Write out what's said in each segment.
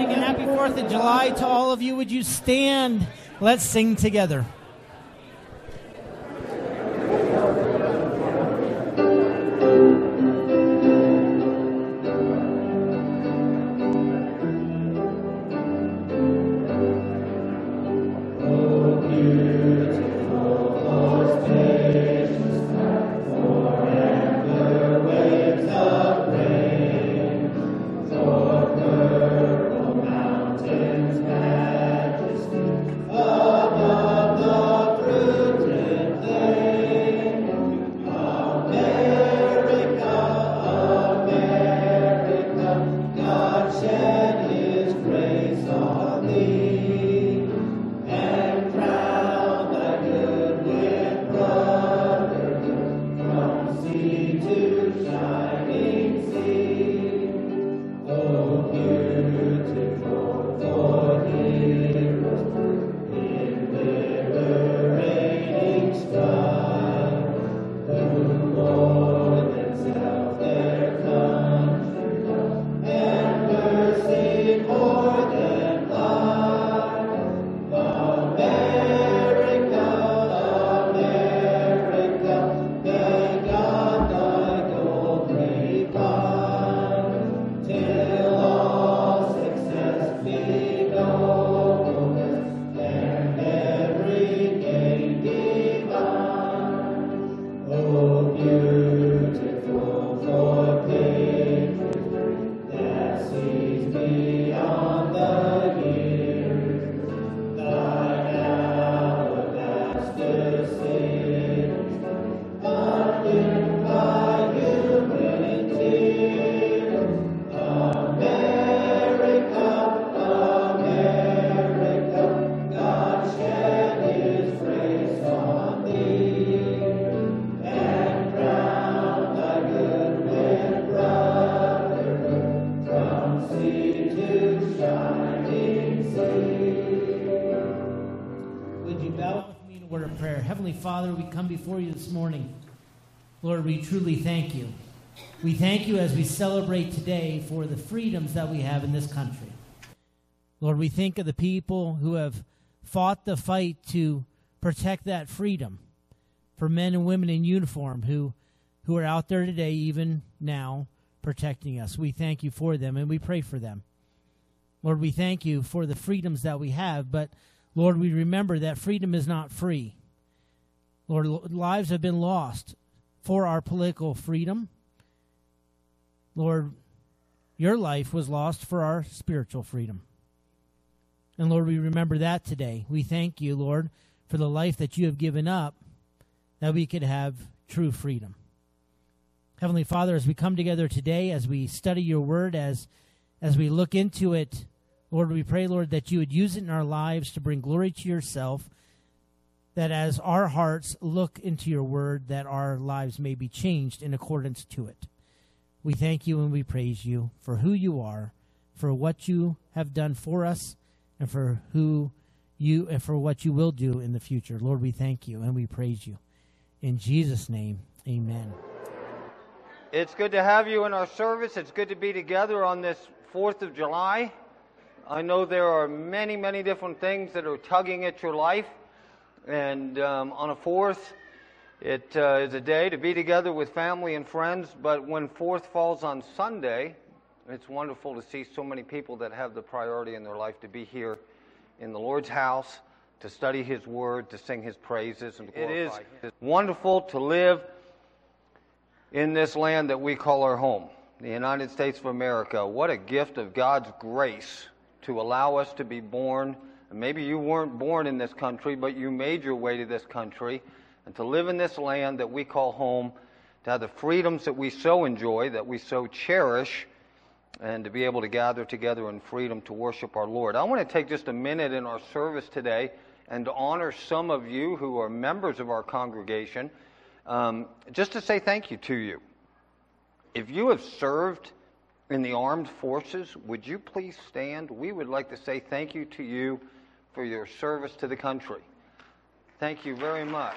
morning and happy 4th of July to all of you. Would you stand? Let's sing together. We come before you this morning. Lord, we truly thank you. We thank you as we celebrate today for the freedoms that we have in this country. Lord, we think of the people who have fought the fight to protect that freedom for men and women in uniform who, who are out there today, even now, protecting us. We thank you for them and we pray for them. Lord, we thank you for the freedoms that we have, but Lord, we remember that freedom is not free. Lord, lives have been lost for our political freedom. Lord, your life was lost for our spiritual freedom. And Lord, we remember that today. We thank you, Lord, for the life that you have given up that we could have true freedom. Heavenly Father, as we come together today, as we study your word, as as we look into it, Lord, we pray, Lord, that you would use it in our lives to bring glory to yourself that as our hearts look into your word, that our lives may be changed in accordance to it. We thank you and we praise you for who you are, for what you have done for us, and for who you and for what you will do in the future. Lord, we thank you and we praise you. In Jesus' name, amen. It's good to have you in our service. It's good to be together on this 4th of July. I know there are many, many different things that are tugging at your life. And um, on a fourth, it uh, is a day to be together with family and friends. But when fourth falls on Sunday, it's wonderful to see so many people that have the priority in their life to be here in the Lord's house, to study His Word, to sing His praises, and it is Him. wonderful to live in this land that we call our home, the United States of America. What a gift of God's grace to allow us to be born maybe you weren't born in this country, but you made your way to this country, and to live in this land that we call home, to have the freedoms that we so enjoy, that we so cherish, and to be able to gather together in freedom to worship our Lord. I want to take just a minute in our service today and to honor some of you who are members of our congregation, um, just to say thank you to you. If you have served in the armed forces, would you please stand? We would like to say thank you to you for your service to the country. Thank you very much.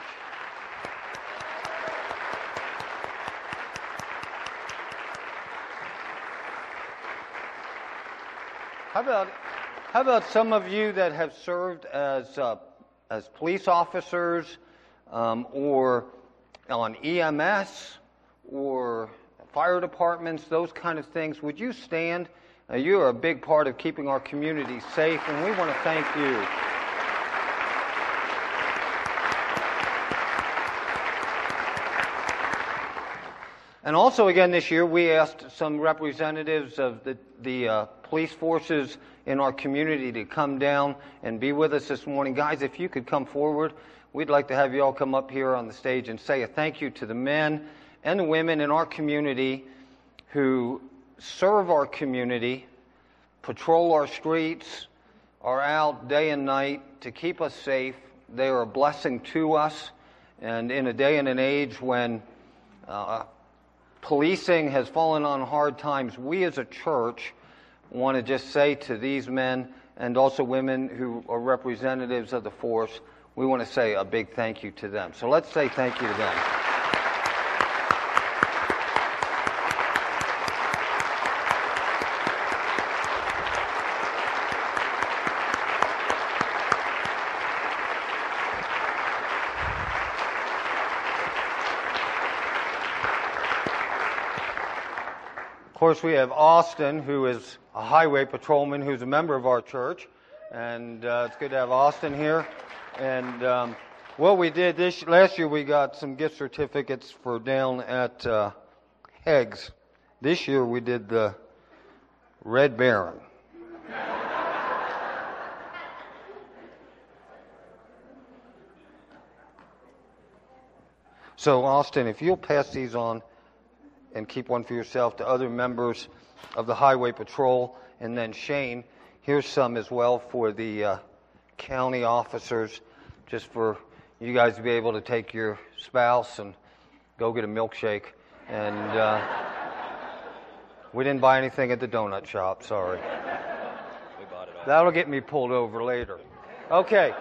How about, how about some of you that have served as, uh, as police officers um, or on EMS or fire departments, those kind of things? Would you stand? You are a big part of keeping our community safe, and we want to thank you. And also, again, this year, we asked some representatives of the, the uh, police forces in our community to come down and be with us this morning. Guys, if you could come forward, we'd like to have you all come up here on the stage and say a thank you to the men and the women in our community who serve our community, patrol our streets, are out day and night to keep us safe. They are a blessing to us. And in a day and an age when uh, policing has fallen on hard times, we as a church want to just say to these men and also women who are representatives of the force, we want to say a big thank you to them. So let's say thank you to them. We have Austin, who is a highway patrolman who's a member of our church. And uh, it's good to have Austin here. And um, what we did this last year, we got some gift certificates for down at uh, Heggs. This year, we did the Red Baron. So, Austin, if you'll pass these on and keep one for yourself to other members of the Highway Patrol. And then Shane, here's some as well for the uh, county officers, just for you guys to be able to take your spouse and go get a milkshake. And uh, we didn't buy anything at the donut shop, sorry. That'll get me pulled over later. Okay,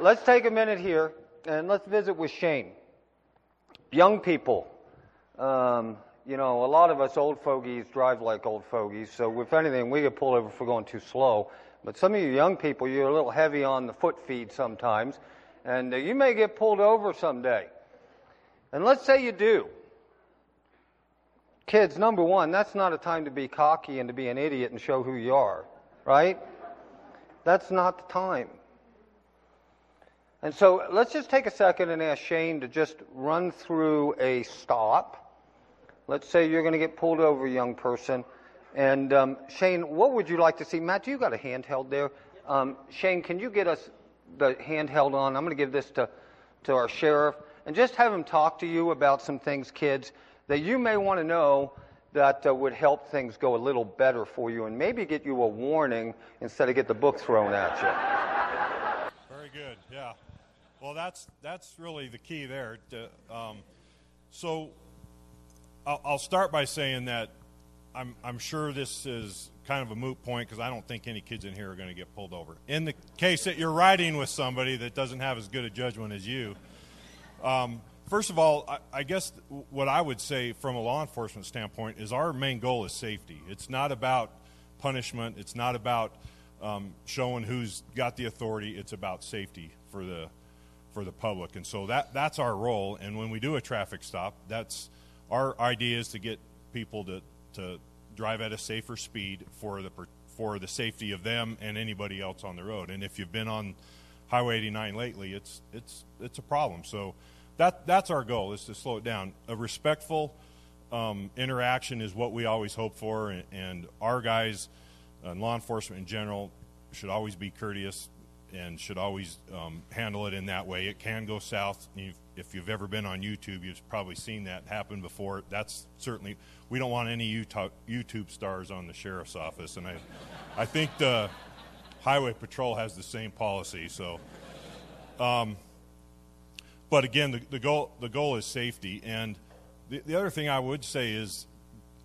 let's take a minute here and let's visit with Shane. Young people, um, you know, a lot of us old fogies drive like old fogies, so if anything, we get pulled over we're going too slow. But some of you young people, you're a little heavy on the foot feed sometimes, and uh, you may get pulled over someday. And let's say you do. Kids, number one, that's not a time to be cocky and to be an idiot and show who you are, right? That's not the time. And so let's just take a second and ask Shane to just run through a stop Let's say you're going to get pulled over, young person. And um, Shane, what would you like to see? Matt, you got a handheld there. Um, Shane, can you get us the handheld on? I'm going to give this to, to our sheriff and just have him talk to you about some things, kids, that you may want to know that uh, would help things go a little better for you and maybe get you a warning instead of get the book thrown at you. Very good, yeah. Well, that's, that's really the key there. To, um, so I'll, start by saying that I'm, I'm sure this is kind of a moot point because I don't think any kids in here are going to get pulled over. In the case that you're riding with somebody that doesn't have as good a judgment as you, um, first of all, I, I, guess what I would say from a law enforcement standpoint is our main goal is safety. It's not about punishment. It's not about um, showing who's got the authority. It's about safety for the for the public, and so that that's our role. And when we do a traffic stop, that's our idea is to get people to, to drive at a safer speed for the for the safety of them and anybody else on the road. And if you've been on Highway 89 lately, it's it's it's a problem. So that that's our goal is to slow it down. A respectful um, interaction is what we always hope for, and, and our guys and law enforcement in general should always be courteous and should always um, handle it in that way. It can go south. If you've ever been on YouTube, you've probably seen that happen before. That's certainly we don't want any YouTube stars on the sheriff's office, and I, I think the Highway Patrol has the same policy. So, um, but again, the, the goal the goal is safety, and the, the other thing I would say is,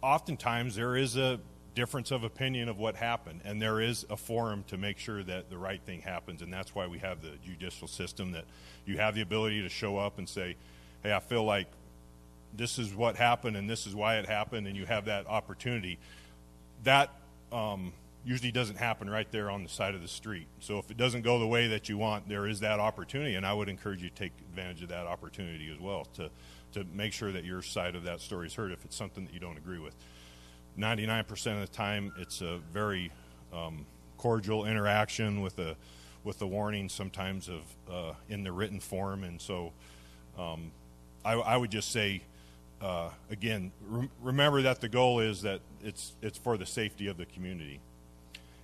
oftentimes there is a difference of opinion of what happened, and there is a forum to make sure that the right thing happens, and that's why we have the judicial system that you have the ability to show up and say, "Hey, I feel like this is what happened, and this is why it happened," and you have that opportunity. That um, usually doesn't happen right there on the side of the street. So if it doesn't go the way that you want, there is that opportunity, and I would encourage you to take advantage of that opportunity as well to to make sure that your side of that story is heard if it's something that you don't agree with. 99% of the time, it's a very um, cordial interaction with a with the warning sometimes of uh, in the written form, and so um, I, I, would just say uh, again, re- remember that the goal is that it's it's for the safety of the community.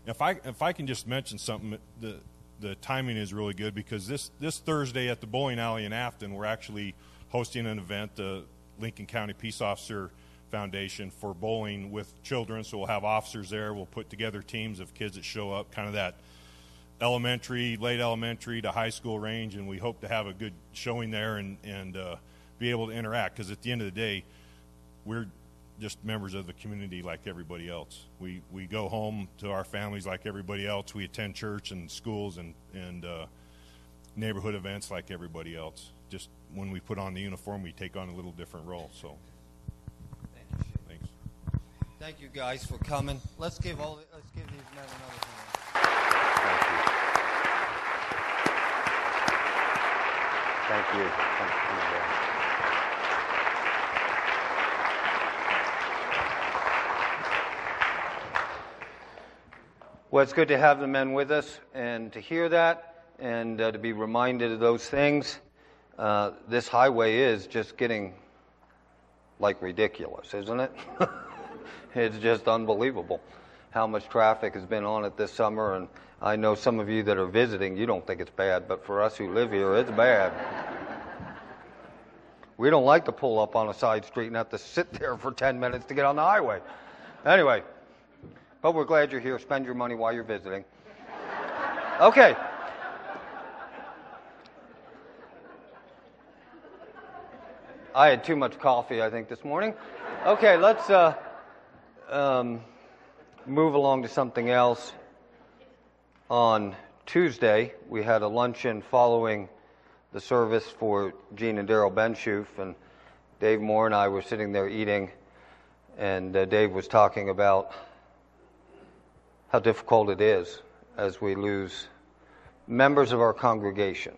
If I if I can just mention something, the the timing is really good because this this Thursday at the bowling alley in Afton, we're actually hosting an event, the Lincoln County Peace Officer Foundation for bowling with children. So we'll have officers there. We'll put together teams of kids that show up, kind of that elementary, late elementary to high school range, and we hope to have a good showing there and and uh, be able to interact. Because at the end of the day, we're just members of the community like everybody else. We we go home to our families like everybody else. We attend church and schools and and uh, neighborhood events like everybody else. Just when we put on the uniform, we take on a little different role. So. Thank you. Guys for coming. Let's give all. Let's give these men another hand. Thank you. Thank you. Thank you. Well, it's good to have the men with us and to hear that and uh, to be reminded of those things. Uh, this highway is just getting like ridiculous, isn't it? it's just unbelievable how much traffic has been on it this summer. And I know some of you that are visiting, you don't think it's bad, but for us who live here, it's bad. we don't like to pull up on a side street and have to sit there for 10 minutes to get on the highway. Anyway. But we're glad you're here. Spend your money while you're visiting. Okay. I had too much coffee, I think, this morning. Okay, let's uh, um, move along to something else. On Tuesday, we had a luncheon following the service for Gene and Daryl Benshoof, and Dave Moore and I were sitting there eating, and uh, Dave was talking about how difficult it is as we lose members of our congregation.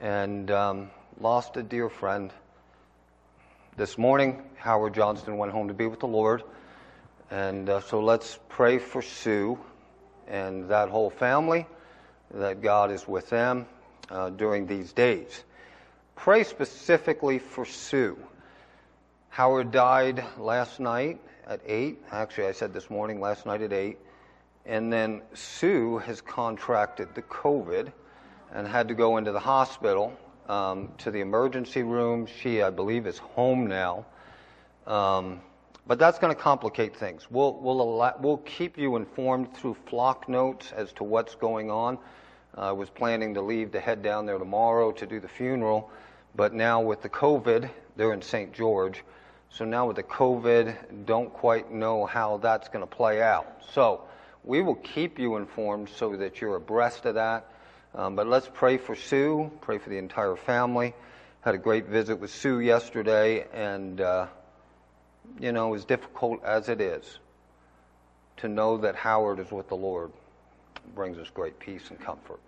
And um, lost a dear friend. This morning, Howard Johnston went home to be with the Lord. And uh, so let's pray for Sue and that whole family, that God is with them uh, during these days. Pray specifically for Sue. Howard died last night at 8. Actually, I said this morning, last night at 8. And then Sue has contracted the COVID and had to go into the hospital um, to the emergency room. She, I believe, is home now. Um, but that's going to complicate things. We'll, we'll, allow, we'll keep you informed through flock notes as to what's going on. I was planning to leave to head down there tomorrow to do the funeral, but now with the COVID, they're in St. George. So now with the COVID, don't quite know how that's going to play out. So we will keep you informed so that you're abreast of that. Um, but let's pray for Sue, pray for the entire family. Had a great visit with Sue yesterday, and, uh, you know, as difficult as it is, to know that Howard is with the Lord brings us great peace and comfort.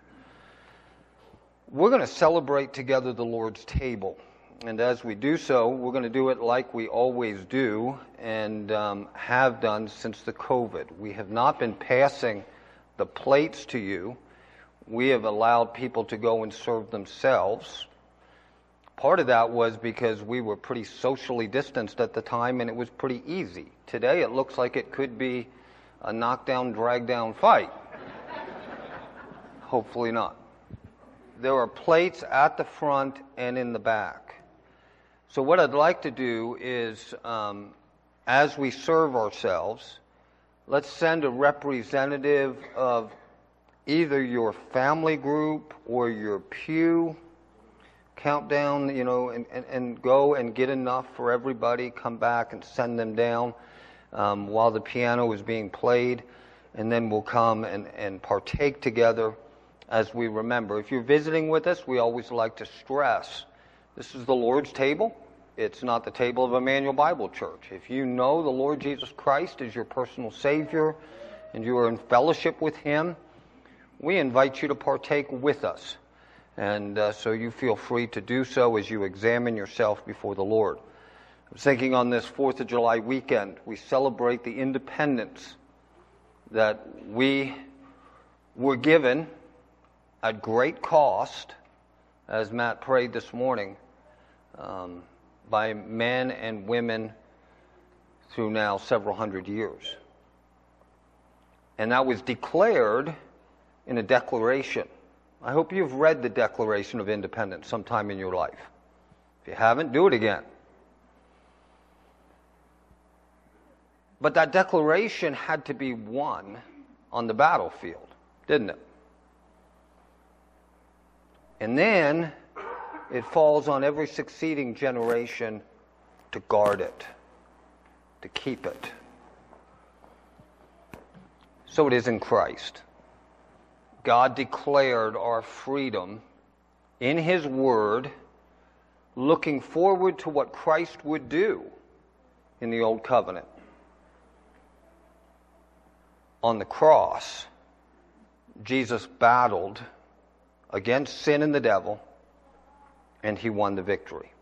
We're going to celebrate together the Lord's table. And as we do so, we're going to do it like we always do and um, have done since the COVID. We have not been passing the plates to you. We have allowed people to go and serve themselves. Part of that was because we were pretty socially distanced at the time and it was pretty easy. Today it looks like it could be a knockdown, dragdown fight. Hopefully not. There are plates at the front and in the back. So, what I'd like to do is, um, as we serve ourselves, let's send a representative of either your family group or your pew. Count down, you know, and, and, and go and get enough for everybody. Come back and send them down um, while the piano is being played. And then we'll come and, and partake together as we remember. If you're visiting with us, we always like to stress this is the Lord's table. It's not the table of Emmanuel Bible Church. If you know the Lord Jesus Christ is your personal Savior and you are in fellowship with Him, we invite you to partake with us. And uh, so you feel free to do so as you examine yourself before the Lord. I was thinking on this 4th of July weekend, we celebrate the independence that we were given at great cost, as Matt prayed this morning, um, by men and women through now several hundred years. And that was declared in a declaration. I hope you've read the Declaration of Independence sometime in your life. If you haven't, do it again. But that declaration had to be won on the battlefield, didn't it? And then it falls on every succeeding generation to guard it, to keep it. So it is in Christ. God declared our freedom in His Word, looking forward to what Christ would do in the Old Covenant on the cross, Jesus battled against sin and the devil, and he won the victory.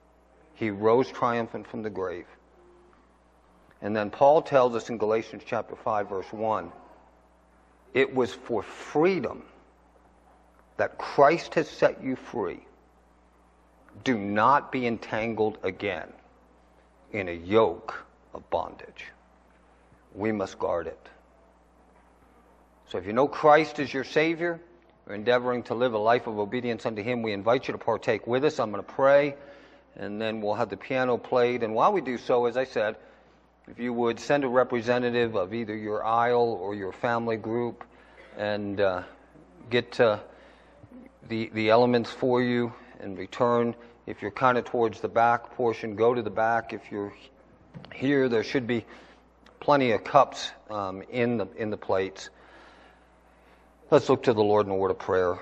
He rose triumphant from the grave. And then Paul tells us in Galatians chapter 5 verse 1, it was for freedom that Christ has set you free. Do not be entangled again in a yoke of bondage. We must guard it. So if you know Christ is your Savior, we're endeavoring to live a life of obedience unto Him. We invite you to partake with us. I'm going to pray, and then we'll have the piano played. And while we do so, as I said, if you would send a representative of either your aisle or your family group and uh, get uh, the, the elements for you in return. If you're kind of towards the back portion, go to the back. If you're here, there should be plenty of cups um, in, the, in the plates. Let's look to the Lord in a word of prayer.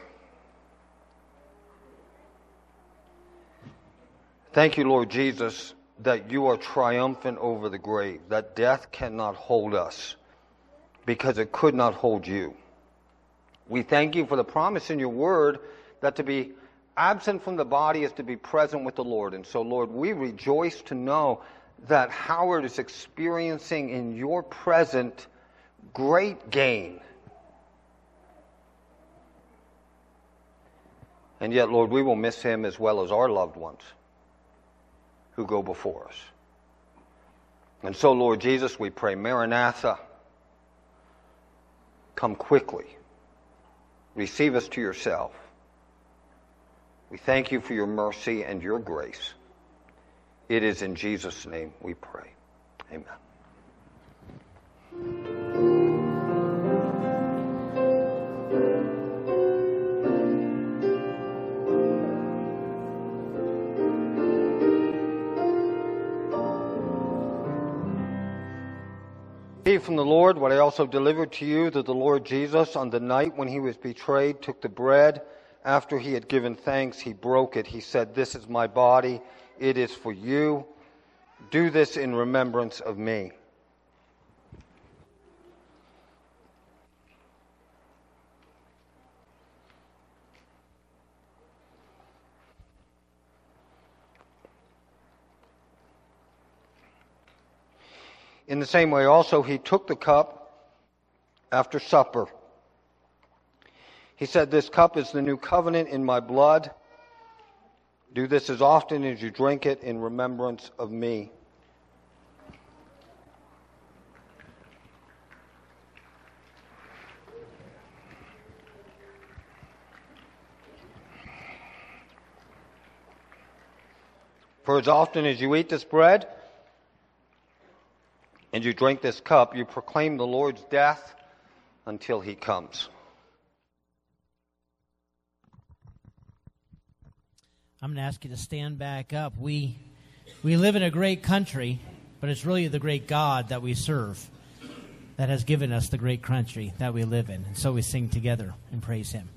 Thank you, Lord Jesus, that you are triumphant over the grave, that death cannot hold us because it could not hold you. We thank you for the promise in your word that to be absent from the body is to be present with the Lord. And so, Lord, we rejoice to know that Howard is experiencing in your present great gain And yet, Lord, we will miss him as well as our loved ones who go before us. And so, Lord Jesus, we pray, Maranatha, come quickly. Receive us to yourself. We thank you for your mercy and your grace. It is in Jesus' name we pray. Amen. from the Lord what I also delivered to you that the Lord Jesus, on the night when he was betrayed, took the bread. After he had given thanks, he broke it. He said, This is my body. It is for you. Do this in remembrance of me. In the same way, also, he took the cup after supper. He said, This cup is the new covenant in my blood. Do this as often as you drink it in remembrance of me. For as often as you eat this bread and you drink this cup, you proclaim the Lord's death until he comes. I'm going to ask you to stand back up. We we live in a great country, but it's really the great God that we serve that has given us the great country that we live in. And so we sing together and praise him.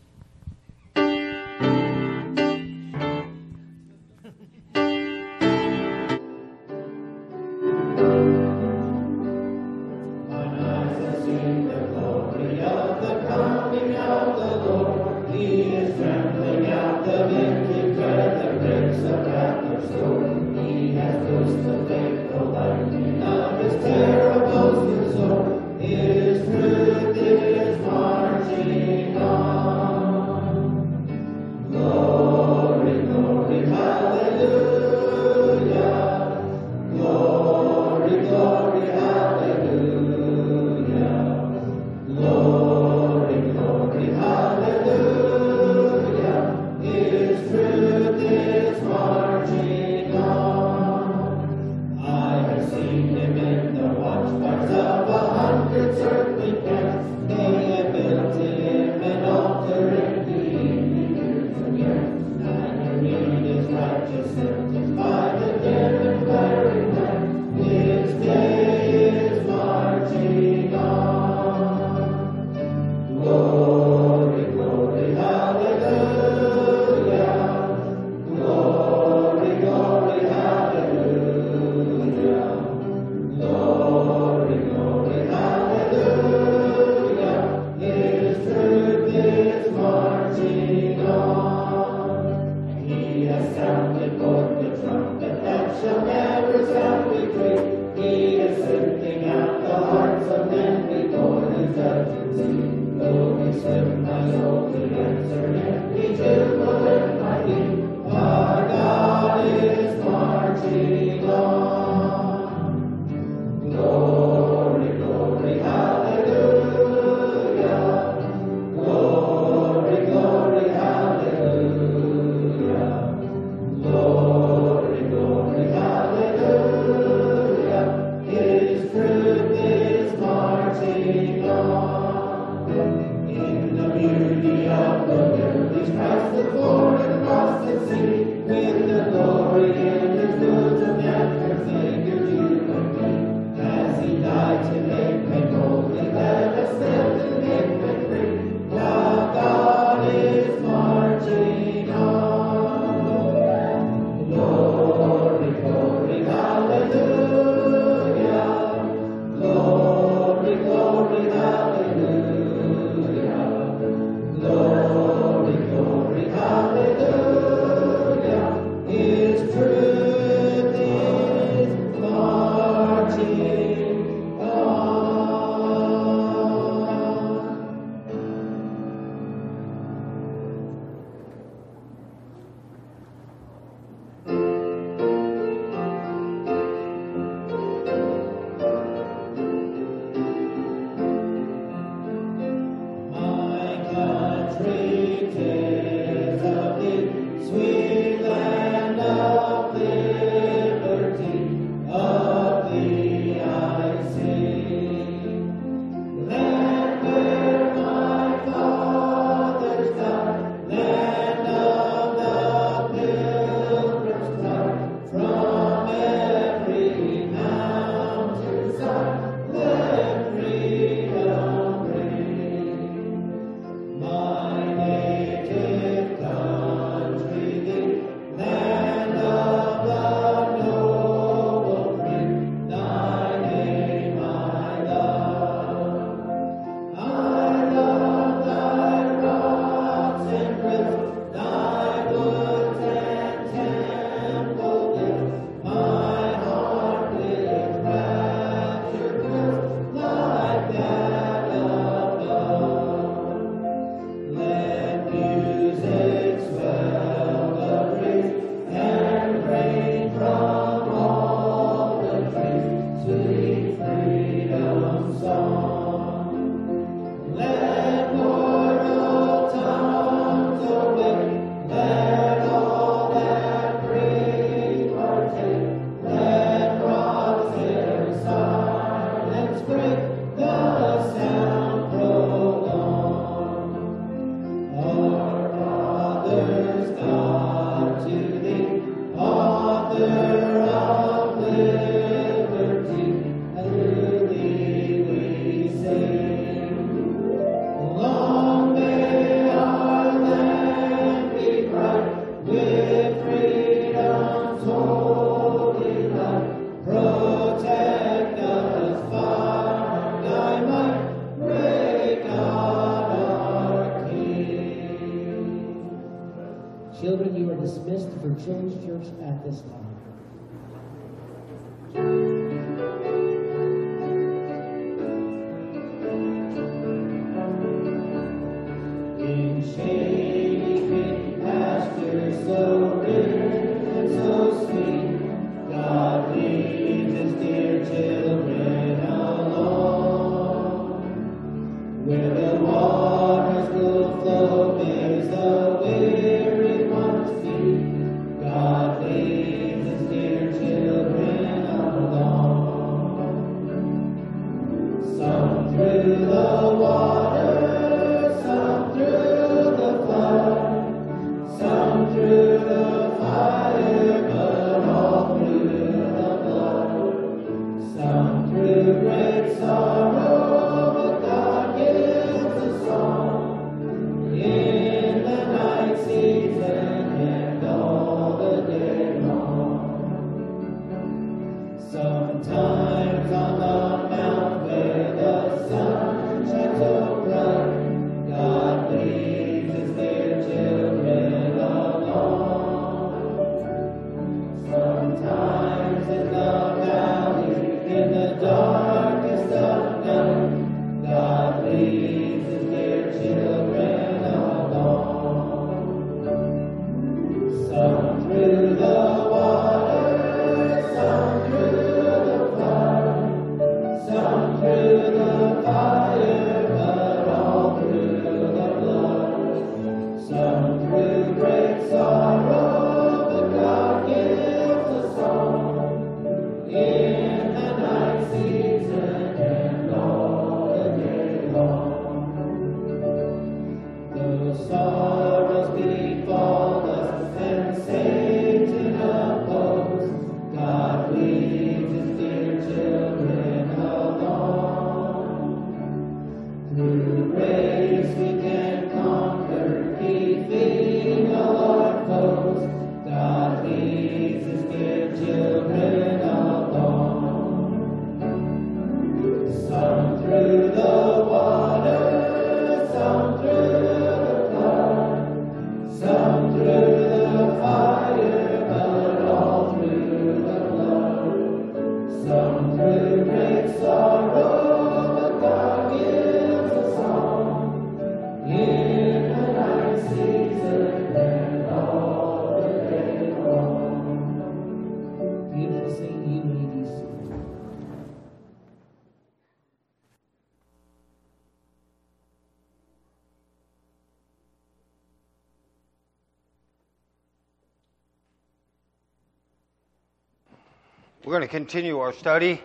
We're going to continue our study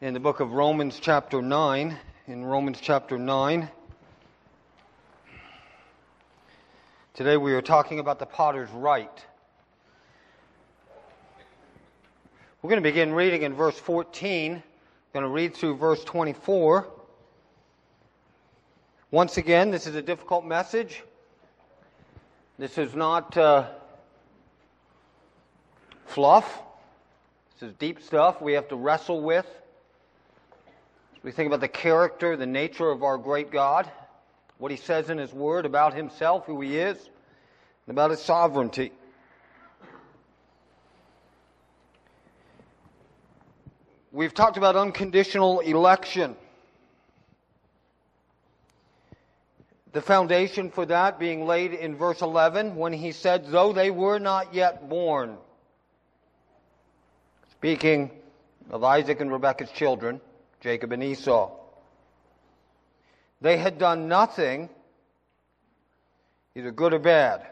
in the book of Romans, chapter 9. In Romans, chapter 9. Today we are talking about the potter's right. We're going to begin reading in verse 14. I'm going to read through verse 24. Once again, this is a difficult message. This is not uh, fluff. This is deep stuff we have to wrestle with. We think about the character, the nature of our great God, what he says in his word about himself, who he is, and about his sovereignty. We've talked about unconditional election. The foundation for that being laid in verse 11 when he said, Though they were not yet born. Speaking of Isaac and Rebekah's children, Jacob and Esau. They had done nothing, either good or bad,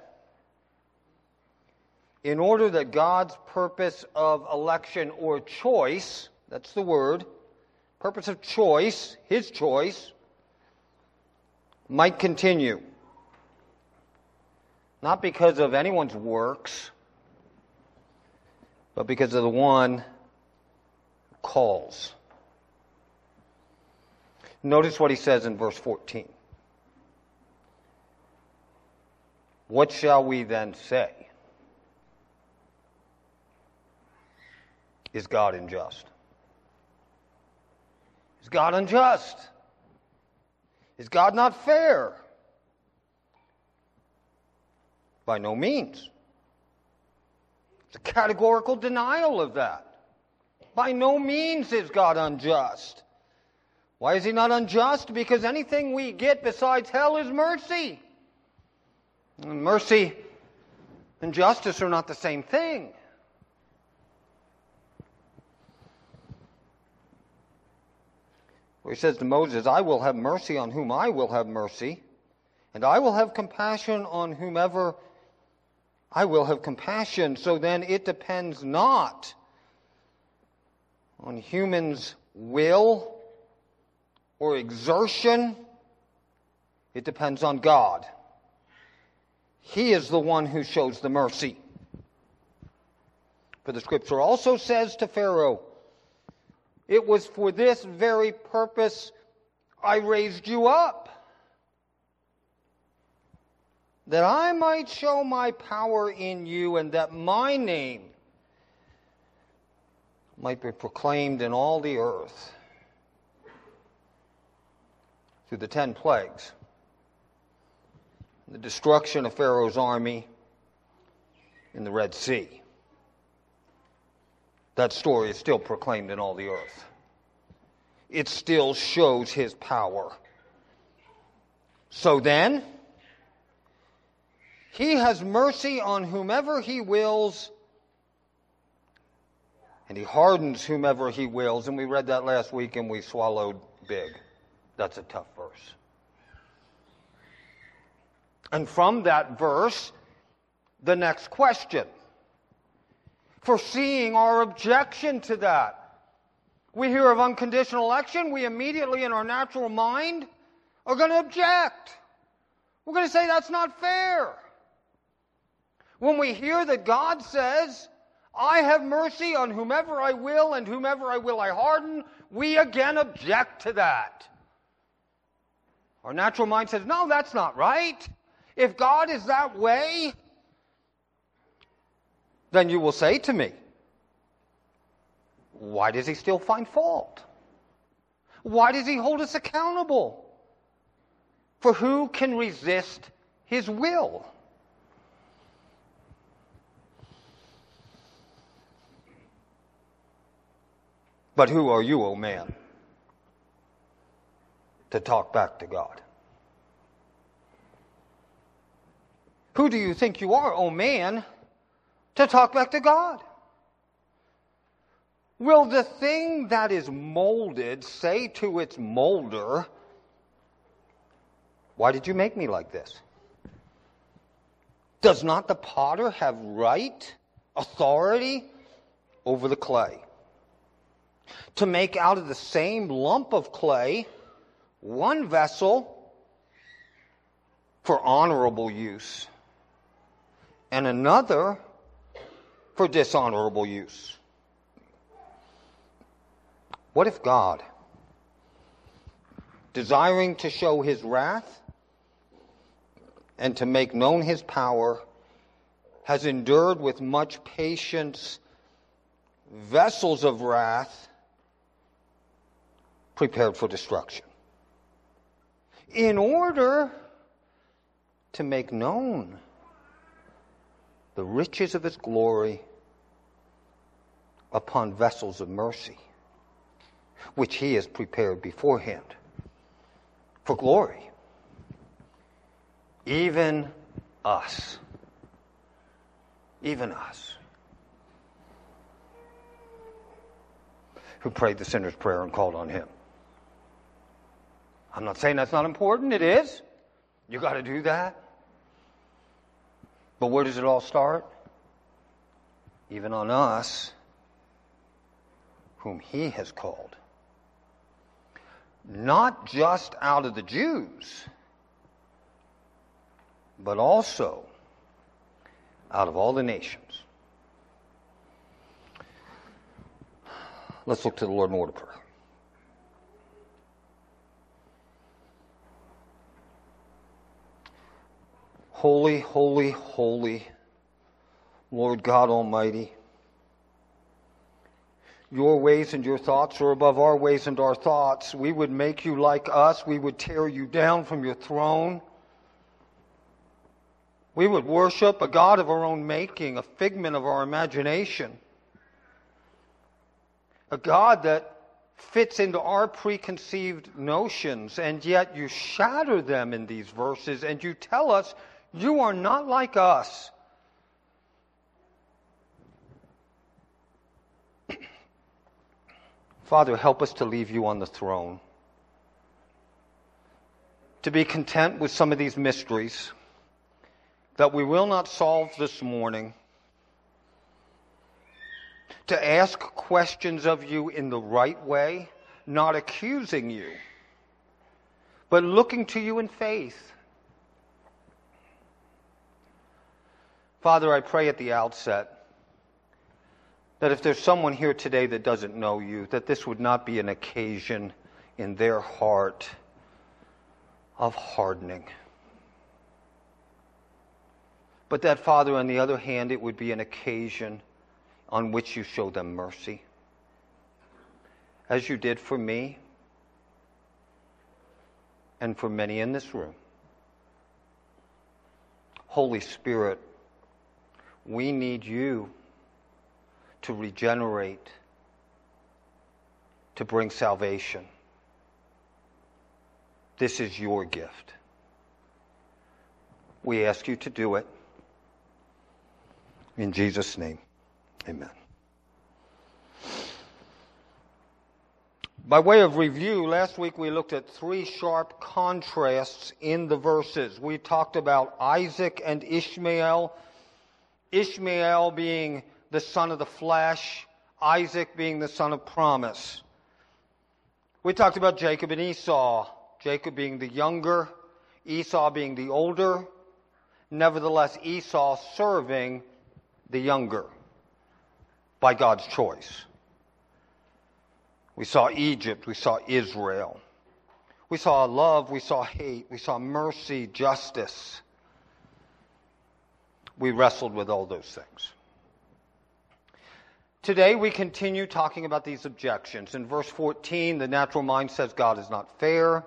in order that God's purpose of election or choice, that's the word, purpose of choice, his choice, might continue. Not because of anyone's works, but because of the one calls. Notice what he says in verse 14. What shall we then say? Is God unjust? Is God unjust? Is God not fair? By no means. It's a categorical denial of that. By no means is God unjust. Why is he not unjust? Because anything we get besides hell is mercy. And mercy and justice are not the same thing. He says to Moses, I will have mercy on whom I will have mercy, and I will have compassion on whomever I will have compassion. So then it depends not on humans' will or exertion. It depends on God. He is the one who shows the mercy. For the scripture also says to Pharaoh, It was for this very purpose I raised you up that I might show my power in you and that my name might be proclaimed in all the earth through the ten plagues, the destruction of Pharaoh's army in the Red Sea. That story is still proclaimed in all the earth. It still shows his power. So then, he has mercy on whomever he wills, and he hardens whomever he wills. And we read that last week and we swallowed big. That's a tough verse. And from that verse, the next question. Foreseeing our objection to that. We hear of unconditional election, we immediately, in our natural mind, are going to object. We're going to say that's not fair. When we hear that God says, I have mercy on whomever I will, and whomever I will I harden, we again object to that. Our natural mind says, no, that's not right. If God is that way, then you will say to me, why does he still find fault? Why does he hold us accountable? For who can resist his will? But who are you, O oh man, to talk back to God? Who do you think you are, O oh man, to talk back to God? Will the thing that is molded say to its molder, Why did you make me like this? Does not the potter have right, authority over the clay? To make out of the same lump of clay one vessel for honorable use and another for dishonorable use. What if God, desiring to show his wrath and to make known his power, has endured with much patience vessels of wrath prepared for destruction, in order to make known the riches of his glory upon vessels of mercy which he has prepared beforehand for glory. Even us. Even us. Who prayed the sinner's prayer and called on him. I'm not saying that's not important, it is. You got to do that. But where does it all start? Even on us, whom he has called not just out of the Jews, but also out of all the nations. Let's look to the Lord in order prayer. Holy, holy, holy, Lord God Almighty. Your ways and your thoughts are above our ways and our thoughts. We would make you like us. We would tear you down from your throne. We would worship a God of our own making, a figment of our imagination. A God that fits into our preconceived notions, and yet you shatter them in these verses and you tell us you are not like us. Father, help us to leave you on the throne. To be content with some of these mysteries that we will not solve this morning. To ask questions of you in the right way, not accusing you, but looking to you in faith. Father, I pray at the outset that if there's someone here today that doesn't know you, that this would not be an occasion in their heart of hardening. But that, Father, on the other hand, it would be an occasion on which you show them mercy. As you did for me and for many in this room. Holy Spirit, we need you to regenerate, to bring salvation. This is your gift. We ask you to do it. In Jesus' name, amen. By way of review, last week we looked at three sharp contrasts in the verses. We talked about Isaac and Ishmael, Ishmael being the son of the flesh, Isaac being the son of promise. We talked about Jacob and Esau, Jacob being the younger, Esau being the older, nevertheless, Esau serving the younger by God's choice. We saw Egypt, we saw Israel. We saw love, we saw hate, we saw mercy, justice. We wrestled with all those things. Today we continue talking about these objections. In verse 14, the natural mind says God is not fair.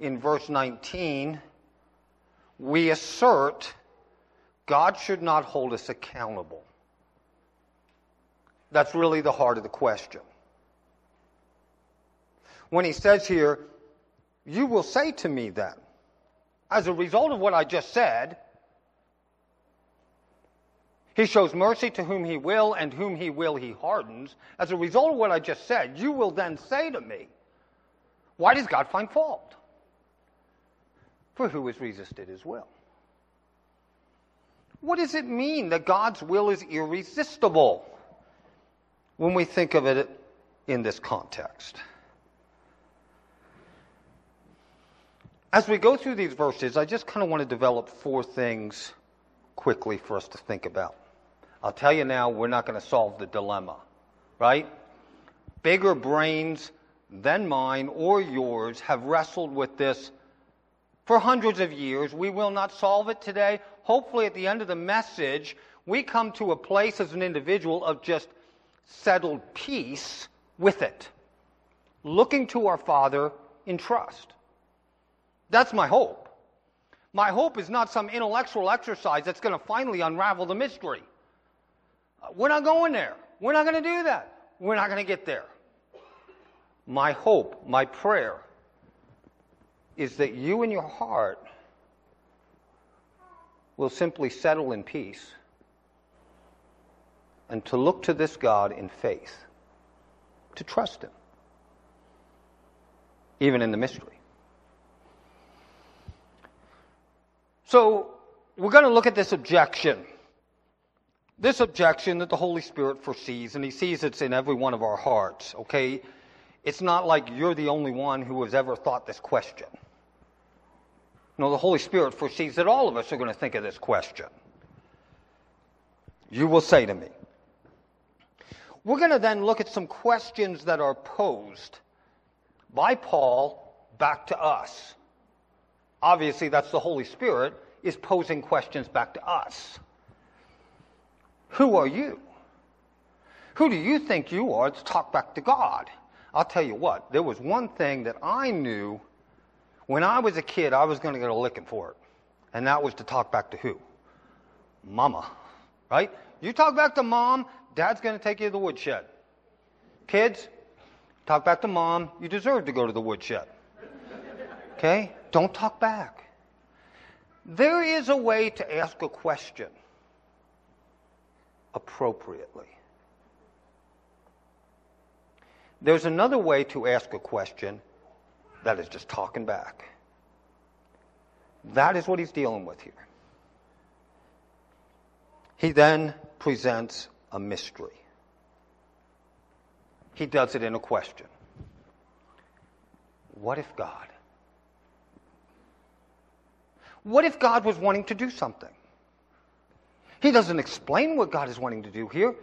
In verse 19, we assert God should not hold us accountable. That's really the heart of the question. When he says here, you will say to me then, as a result of what I just said, he shows mercy to whom he will, and whom he will he hardens. As a result of what I just said, you will then say to me, Why does God find fault? For who has resisted his will? What does it mean that God's will is irresistible when we think of it in this context? As we go through these verses, I just kind of want to develop four things quickly for us to think about. I'll tell you now, we're not going to solve the dilemma, right? Bigger brains than mine or yours have wrestled with this for hundreds of years. We will not solve it today. Hopefully, at the end of the message, we come to a place as an individual of just settled peace with it, looking to our Father in trust. That's my hope. My hope is not some intellectual exercise that's going to finally unravel the mystery. We're not going there. We're not going to do that. We're not going to get there. My hope, my prayer, is that you in your heart will simply settle in peace and to look to this God in faith, to trust Him, even in the mystery. So, we're going to look at this objection. This objection that the Holy Spirit foresees, and He sees it's in every one of our hearts, okay? It's not like you're the only one who has ever thought this question. No, the Holy Spirit foresees that all of us are going to think of this question. You will say to me. We're going to then look at some questions that are posed by Paul back to us obviously that's the Holy Spirit, is posing questions back to us. Who are you? Who do you think you are to talk back to God? I'll tell you what, there was one thing that I knew when I was a kid I was going to get a licking for it. And that was to talk back to who? Mama. Right? You talk back to mom, dad's going to take you to the woodshed. Kids, talk back to mom, you deserve to go to the woodshed. Okay? Don't talk back. There is a way to ask a question appropriately. There's another way to ask a question that is just talking back. That is what he's dealing with here. He then presents a mystery. He does it in a question. What if God? What if God was wanting to do something? He doesn't explain what God is wanting to do here,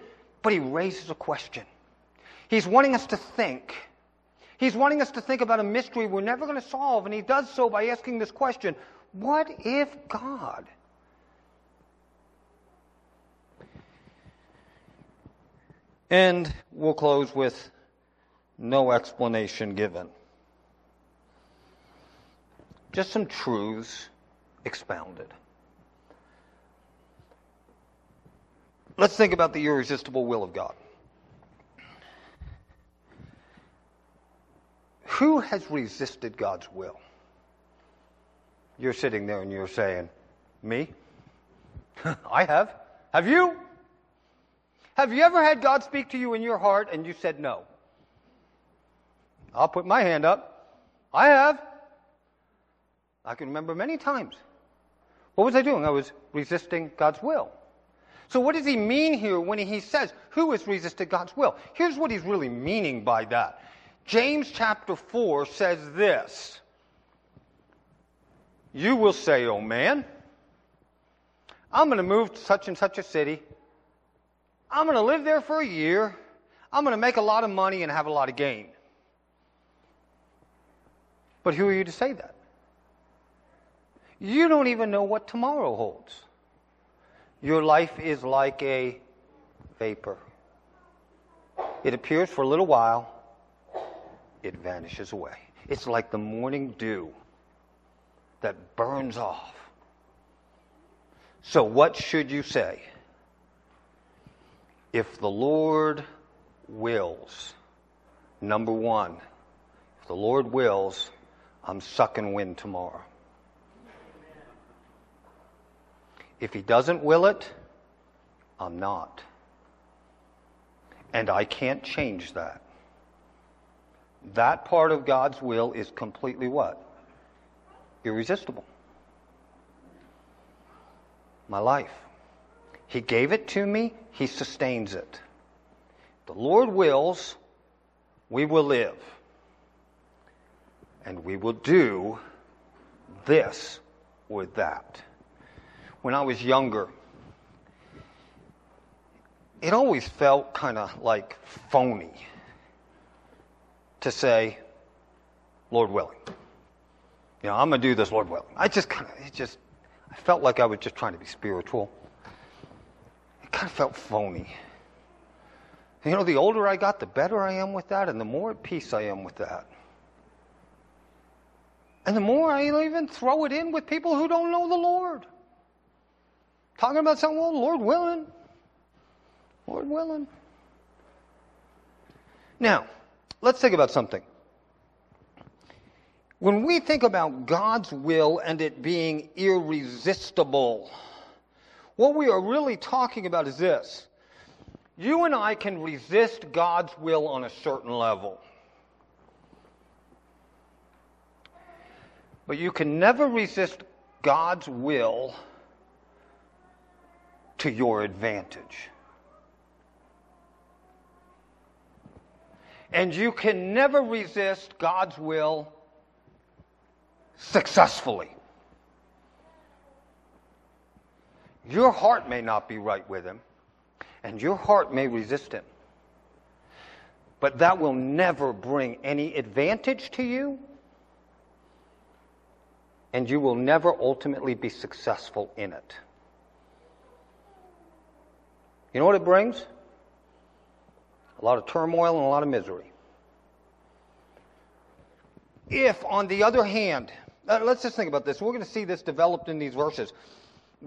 but he raises a question. He's wanting us to think. He's wanting us to think about a mystery we're never going to solve, and he does so by asking this question What if God? And we'll close with no explanation given. Just some truths expounded. Let's think about the irresistible will of God. Who has resisted God's will? You're sitting there and you're saying, Me? I have. Have you? Have you ever had God speak to you in your heart and you said no? I'll put my hand up. I have. I can remember many times. What was I doing? I was resisting God's will. So, what does he mean here when he says, Who has resisted God's will? Here's what he's really meaning by that. James chapter 4 says this You will say, Oh man, I'm going to move to such and such a city. I'm going to live there for a year. I'm going to make a lot of money and have a lot of gain. But who are you to say that? You don't even know what tomorrow holds. Your life is like a vapor. It appears for a little while, it vanishes away. It's like the morning dew that burns off. So, what should you say? If the Lord wills, number one, if the Lord wills, I'm sucking wind tomorrow. If He doesn't will it, I'm not. And I can't change that. That part of God's will is completely what? Irresistible. My life. He gave it to me, He sustains it. The Lord wills, we will live. And we will do this or that. When I was younger, it always felt kind of like phony to say, Lord willing. You know, I'm going to do this, Lord willing. I just kind of, it just, I felt like I was just trying to be spiritual. It kind of felt phony. You know, the older I got, the better I am with that, and the more at peace I am with that. And the more I even throw it in with people who don't know the Lord. Talking about something, well, Lord willing. Lord willing. Now, let's think about something. When we think about God's will and it being irresistible, what we are really talking about is this. You and I can resist God's will on a certain level. But you can never resist God's will to your advantage. And you can never resist God's will successfully. Your heart may not be right with Him, and your heart may resist Him. But that will never bring any advantage to you, and you will never ultimately be successful in it. You know what it brings? A lot of turmoil and a lot of misery. If, on the other hand, uh, let's just think about this. We're going to see this developed in these verses.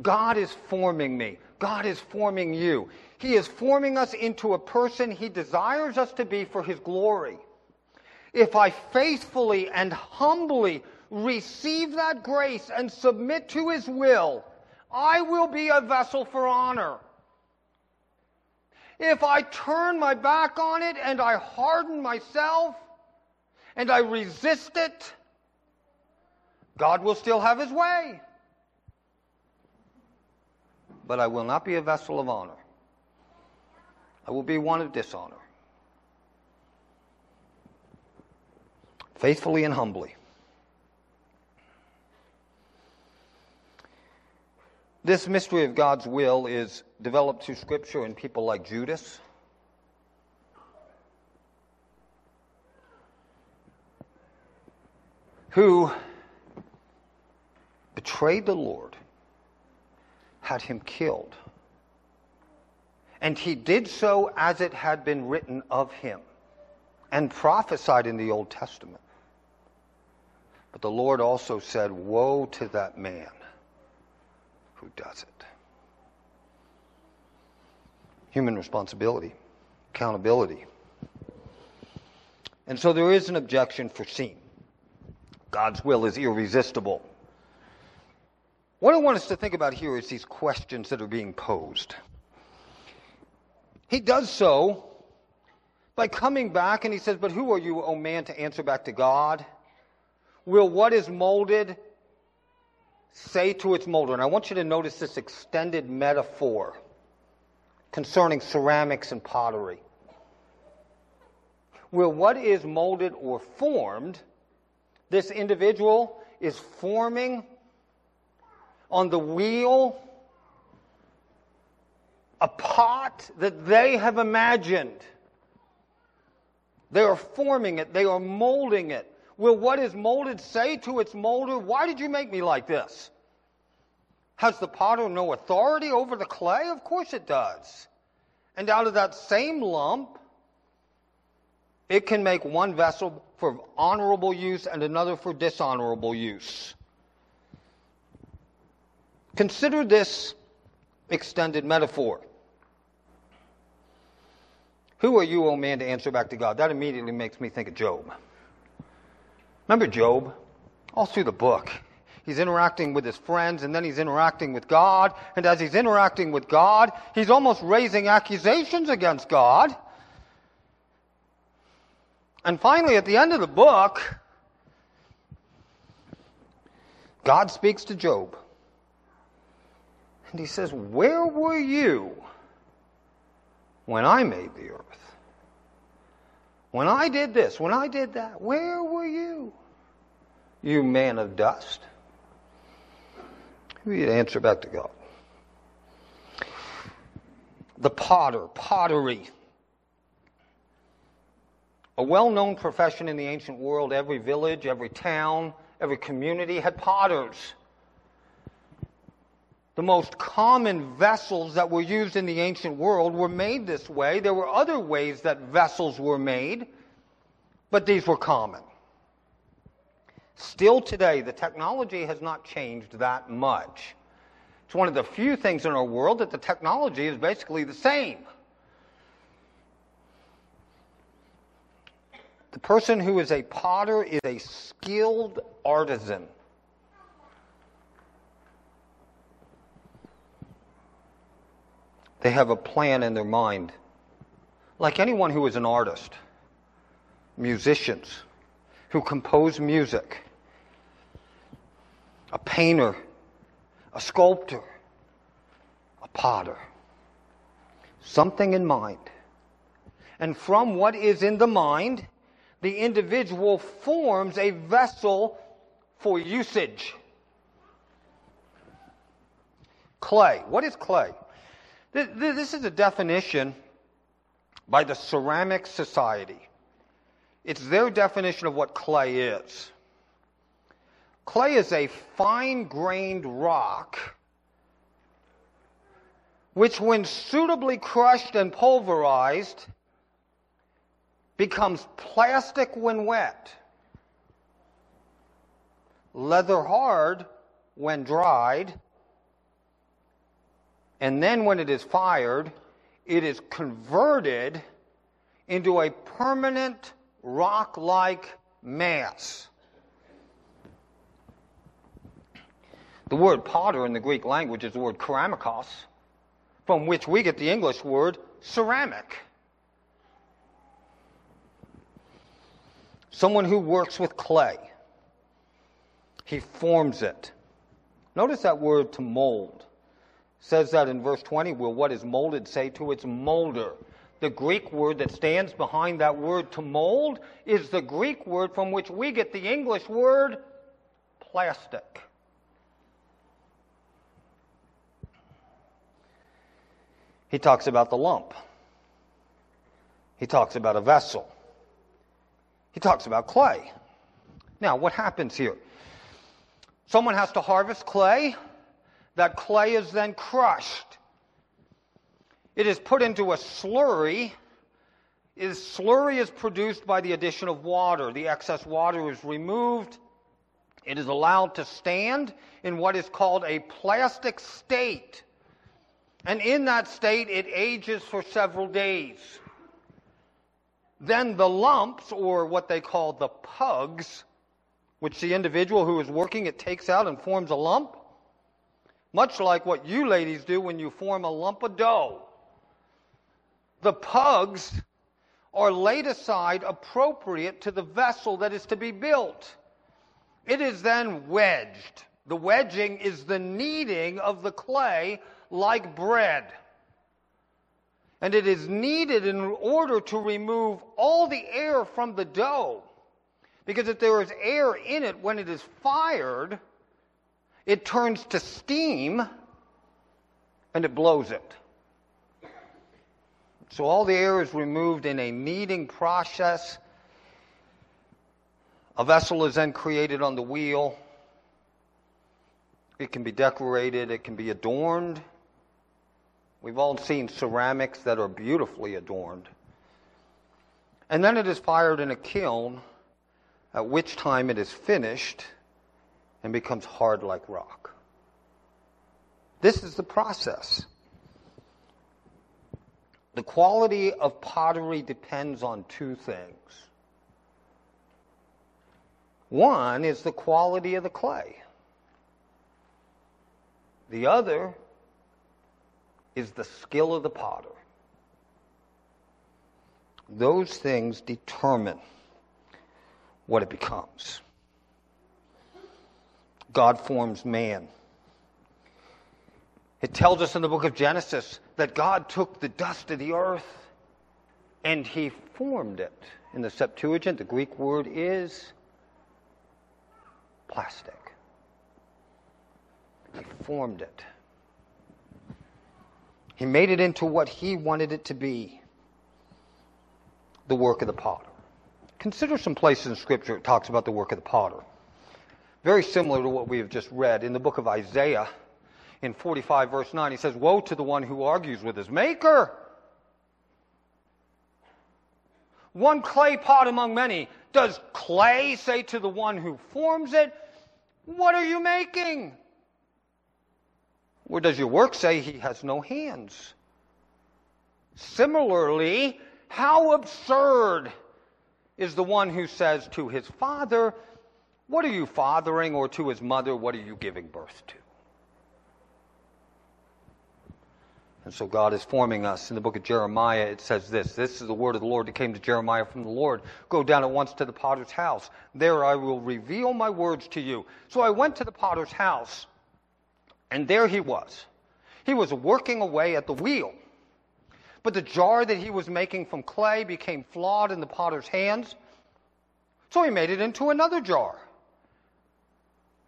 God is forming me. God is forming you. He is forming us into a person He desires us to be for His glory. If I faithfully and humbly receive that grace and submit to His will, I will be a vessel for honor. If I turn my back on it and I harden myself and I resist it, God will still have his way. But I will not be a vessel of honor. I will be one of dishonor. Faithfully and humbly. This mystery of God's will is developed through Scripture in people like Judas. Who betrayed the Lord, had him killed. And he did so as it had been written of him and prophesied in the Old Testament. But the Lord also said, Woe to that man who does it. Human responsibility, accountability. And so there is an objection foreseen. God's will is irresistible. What I want us to think about here is these questions that are being posed. He does so by coming back and he says, But who are you, O man, to answer back to God? Will what is molded say to its molder? And I want you to notice this extended metaphor concerning ceramics and pottery. Will what is molded or formed, this individual is forming on the wheel a pot that they have imagined. They are forming it, they are molding it. Will what is molded say to its molder, Why did you make me like this? Has the potter no authority over the clay? Of course it does. And out of that same lump, it can make one vessel for honorable use and another for dishonorable use. Consider this extended metaphor. Who are you, O oh man, to answer back to God? That immediately makes me think of Job. Remember Job? All through the book. He's interacting with his friends and then he's interacting with God. And as he's interacting with God, he's almost raising accusations against God. And finally, at the end of the book, God speaks to Job. And he says, Where were you when I made the earth? When I did this, when I did that, where were you? You man of dust. We answer back to God. The potter, pottery. A well known profession in the ancient world. Every village, every town, every community had potters. The most common vessels that were used in the ancient world were made this way. There were other ways that vessels were made, but these were common. Still today, the technology has not changed that much. It's one of the few things in our world that the technology is basically the same. The person who is a potter is a skilled artisan. They have a plan in their mind. Like anyone who is an artist, musicians who compose music, a painter, a sculptor, a potter. Something in mind. And from what is in the mind, the individual forms a vessel for usage. Clay. What is clay? This is a definition by the Ceramic Society. It's their definition of what clay is. Clay is a fine grained rock which, when suitably crushed and pulverized, becomes plastic when wet, leather hard when dried, and then when it is fired, it is converted into a permanent rock like mass. The word potter in the Greek language is the word keramikos, from which we get the English word ceramic. Someone who works with clay. He forms it. Notice that word to mold says that in verse 20, will what is molded say to its molder? The Greek word that stands behind that word to mold is the Greek word from which we get the English word plastic. He talks about the lump. He talks about a vessel. He talks about clay. Now, what happens here? Someone has to harvest clay. That clay is then crushed. It is put into a slurry. This slurry is produced by the addition of water. The excess water is removed. It is allowed to stand in what is called a plastic state. And in that state, it ages for several days. Then the lumps, or what they call the pugs, which the individual who is working it takes out and forms a lump, much like what you ladies do when you form a lump of dough. The pugs are laid aside appropriate to the vessel that is to be built. It is then wedged. The wedging is the kneading of the clay like bread. And it is kneaded in order to remove all the air from the dough. Because if there is air in it when it is fired, it turns to steam and it blows it. So all the air is removed in a kneading process A vessel is then created on the wheel. It can be decorated, it can be adorned. We've all seen ceramics that are beautifully adorned. And then it is fired in a kiln, at which time it is finished and becomes hard like rock. This is the process. The quality of pottery depends on two things. One is the quality of the clay. The other is the skill of the potter. Those things determine what it becomes. God forms man. It tells us in the book of Genesis that God took the dust of the earth and he formed it. In the Septuagint, the Greek word is plastic. He formed it. He made it into what he wanted it to be the work of the potter. Consider some places in Scripture it talks about the work of the potter. Very similar to what we have just read in the book of Isaiah in 45 verse 9. He says, Woe to the one who argues with his maker. One clay pot among many. Does clay say to the one who forms it, What are you making? Or does your work say he has no hands? Similarly, how absurd is the one who says to his father, What are you fathering? or to his mother, What are you giving birth to? And so God is forming us. In the book of Jeremiah, it says this This is the word of the Lord that came to Jeremiah from the Lord. Go down at once to the potter's house. There I will reveal my words to you. So I went to the potter's house, and there he was. He was working away at the wheel. But the jar that he was making from clay became flawed in the potter's hands. So he made it into another jar.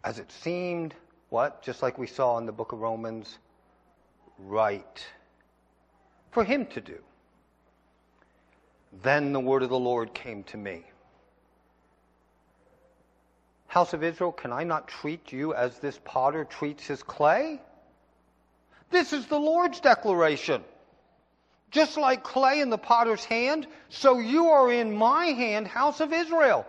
As it seemed, what? Just like we saw in the book of Romans right for him to do. Then the word of the Lord came to me. House of Israel, can I not treat you as this potter treats his clay? This is the Lord's declaration. Just like clay in the potter's hand, so you are in my hand, house of Israel.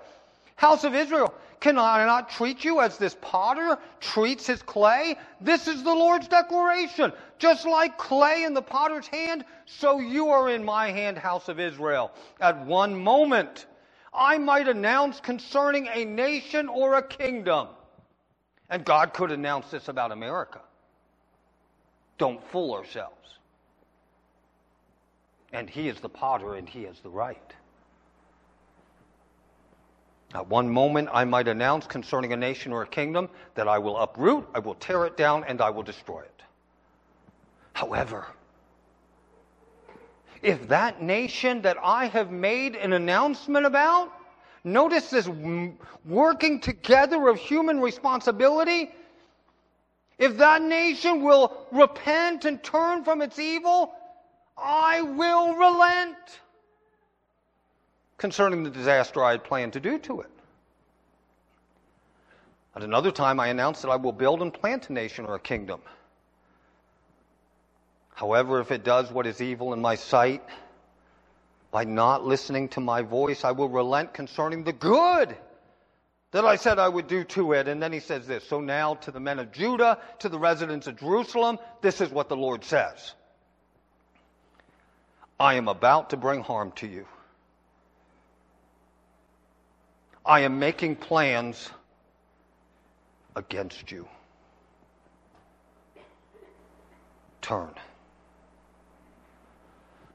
House of Israel, can I not treat you as this potter treats his clay? This is the Lord's declaration. Just like clay in the potter's hand, so you are in my hand, house of Israel. At one moment, I might announce concerning a nation or a kingdom. And God could announce this about America. Don't fool ourselves. And He is the potter and He has the right. At one moment, I might announce concerning a nation or a kingdom that I will uproot, I will tear it down, and I will destroy it. However, if that nation that I have made an announcement about, notice this working together of human responsibility, if that nation will repent and turn from its evil, I will relent concerning the disaster I had planned to do to it. At another time, I announced that I will build and plant a nation or a kingdom. However, if it does what is evil in my sight, by not listening to my voice, I will relent concerning the good that I said I would do to it. And then he says this So now to the men of Judah, to the residents of Jerusalem, this is what the Lord says I am about to bring harm to you. I am making plans against you. Turn.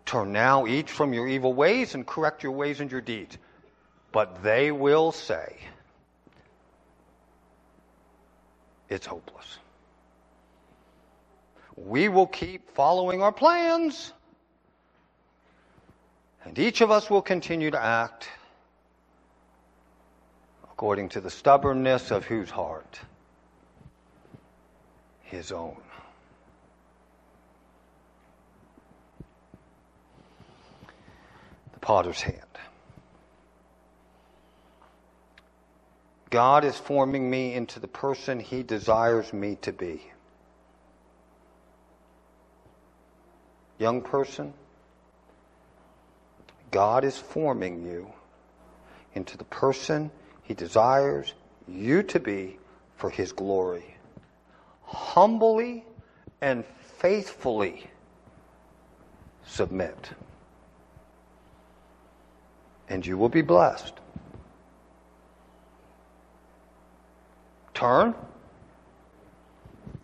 Turn now each from your evil ways and correct your ways and your deeds. But they will say, it's hopeless. We will keep following our plans, and each of us will continue to act according to the stubbornness of whose heart? His own. The potter's hand. God is forming me into the person He desires me to be. Young person, God is forming you into the person He desires you to be for His glory. Humbly and faithfully submit. And you will be blessed. Turn,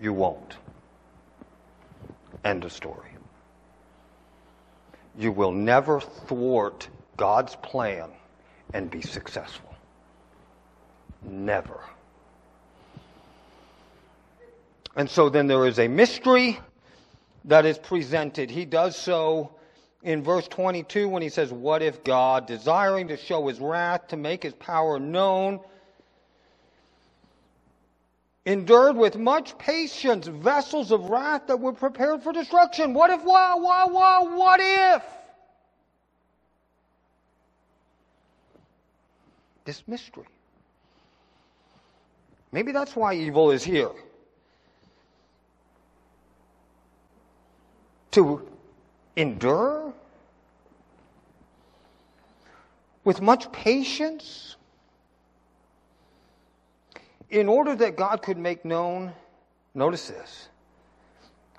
you won't. End of story. You will never thwart God's plan and be successful. Never. And so then there is a mystery that is presented. He does so in verse 22 when he says, What if God, desiring to show his wrath, to make his power known, endured with much patience vessels of wrath that were prepared for destruction? What if, why, why, why, what if? This mystery. Maybe that's why evil is here. to endure with much patience in order that God could make known, notice this,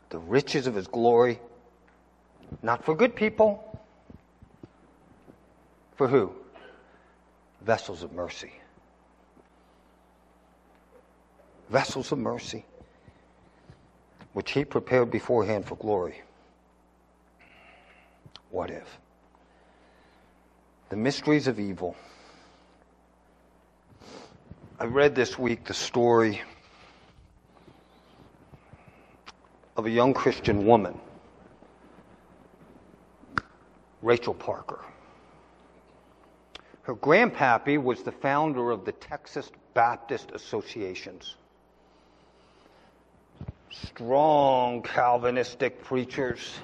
the riches of his glory, not for good people, for who? Vessels of mercy. Vessels of mercy, which he prepared beforehand for glory. What if? The mysteries of evil. I read this week the story of a young Christian woman, Rachel Parker. Her grandpappy was the founder of the Texas Baptist Associations. Strong Calvinistic preachers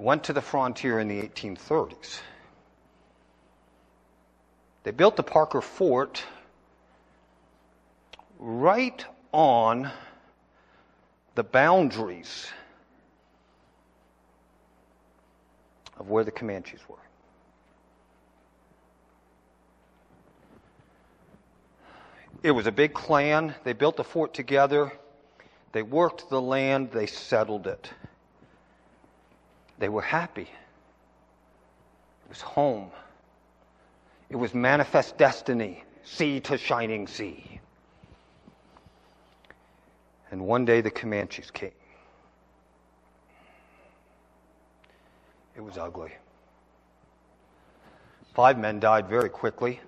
went to the frontier in the 1830s. They built the Parker Fort right on the boundaries of where the Comanches were. It was a big clan. They built the fort together. They worked the land. They settled it. They were happy. It was home. It was manifest destiny, sea to shining sea. And one day the Comanches came. It was ugly. Five men died very quickly.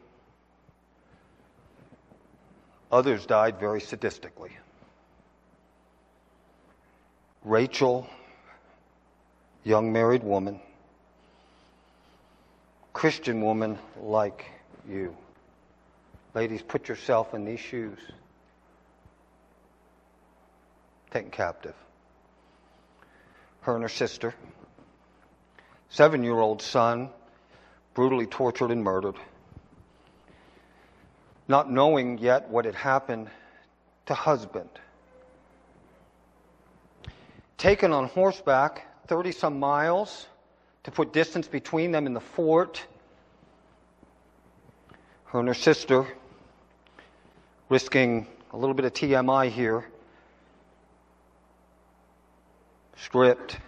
Others died very sadistically. Rachel young married woman, Christian woman like you. Ladies, put yourself in these shoes. Taken captive. Her and her sister, seven year old son, brutally tortured and murdered. Not knowing yet what had happened to husband. Taken on horseback 30 some miles to put distance between them in the fort. Her and her sister, risking a little bit of TMI here, stripped,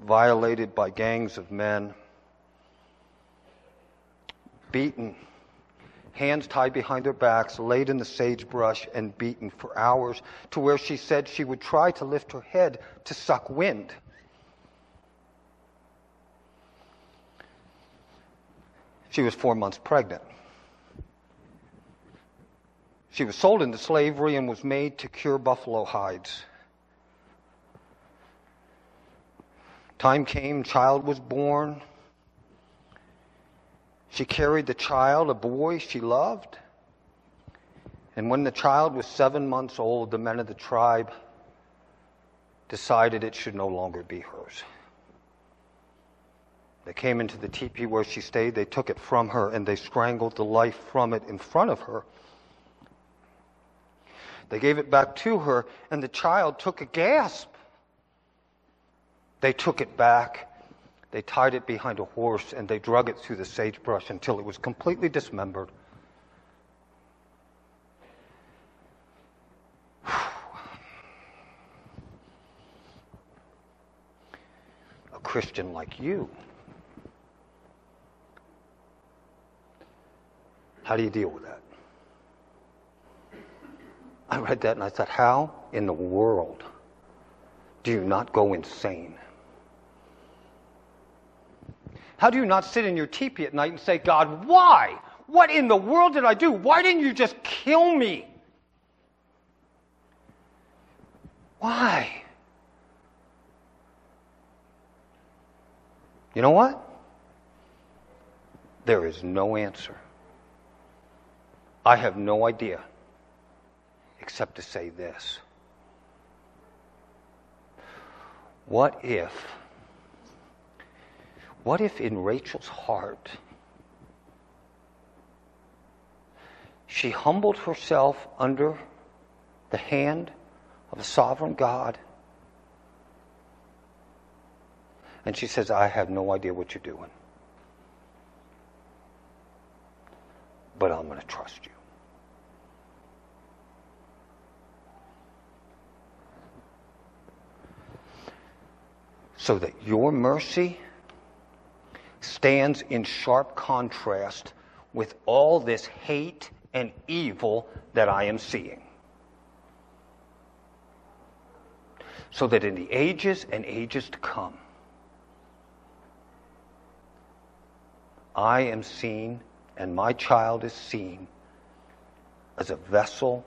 violated by gangs of men, beaten hands tied behind their backs, laid in the sagebrush, and beaten for hours, to where she said she would try to lift her head to suck wind. She was four months pregnant. She was sold into slavery and was made to cure buffalo hides. Time came, child was born. She carried the child, a boy she loved. And when the child was seven months old, the men of the tribe decided it should no longer be hers. They came into the teepee where she stayed, they took it from her, and they strangled the life from it in front of her. They gave it back to her, and the child took a gasp. They took it back. They tied it behind a horse, and they drug it through the sagebrush until it was completely dismembered. A Christian like you. How do you deal with that? I read that and I thought, how in the world do you not go insane? How do you not sit in your teepee at night and say, God, why? What in the world did I do? Why didn't you just kill me? Why? You know what? There is no answer. I have no idea except to say this. What if, what if in Rachel's heart, she humbled herself under the hand of a sovereign God? And she says, I have no idea what you're doing. But I'm going to trust you. so that your mercy stands in sharp contrast with all this hate and evil that I am seeing. So that in the ages and ages to come, I am seen and my child is seen as a vessel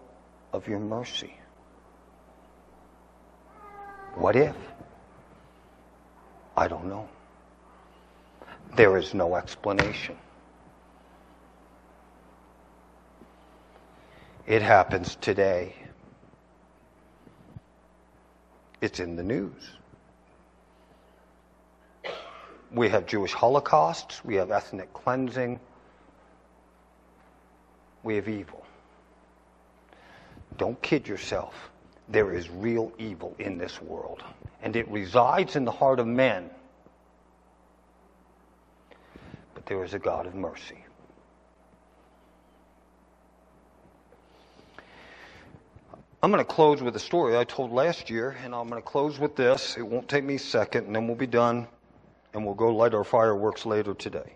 of your mercy. What if? I don't know. There is no explanation. It happens today. It's in the news. We have Jewish holocausts, we have ethnic cleansing, we have evil. Don't kid yourself. There is real evil in this world and it resides in the heart of men. But there is a God of mercy. I'm going to close with a story I told last year, and I'm going to close with this. It won't take me a second, and then we'll be done, and we'll go light our fireworks later today.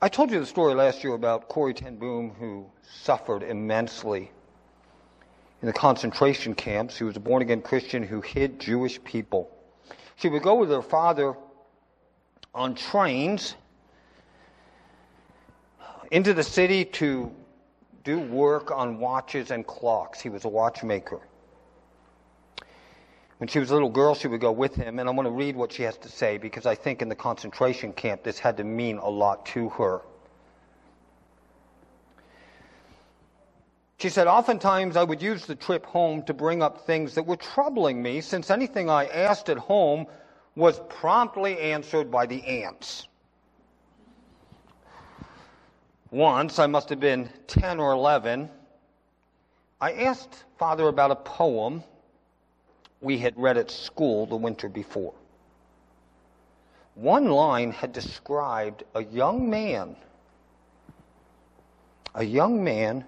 I told you the story last year about Corrie ten Boom, who suffered immensely in the concentration camps. He was a born again Christian who hid Jewish people. She would go with her father on trains into the city to do work on watches and clocks. He was a watchmaker. When she was a little girl, she would go with him, and I want to read what she has to say because I think in the concentration camp this had to mean a lot to her. She said, Oftentimes I would use the trip home to bring up things that were troubling me, since anything I asked at home was promptly answered by the aunts. Once, I must have been 10 or 11, I asked Father about a poem we had read at school the winter before. One line had described a young man, a young man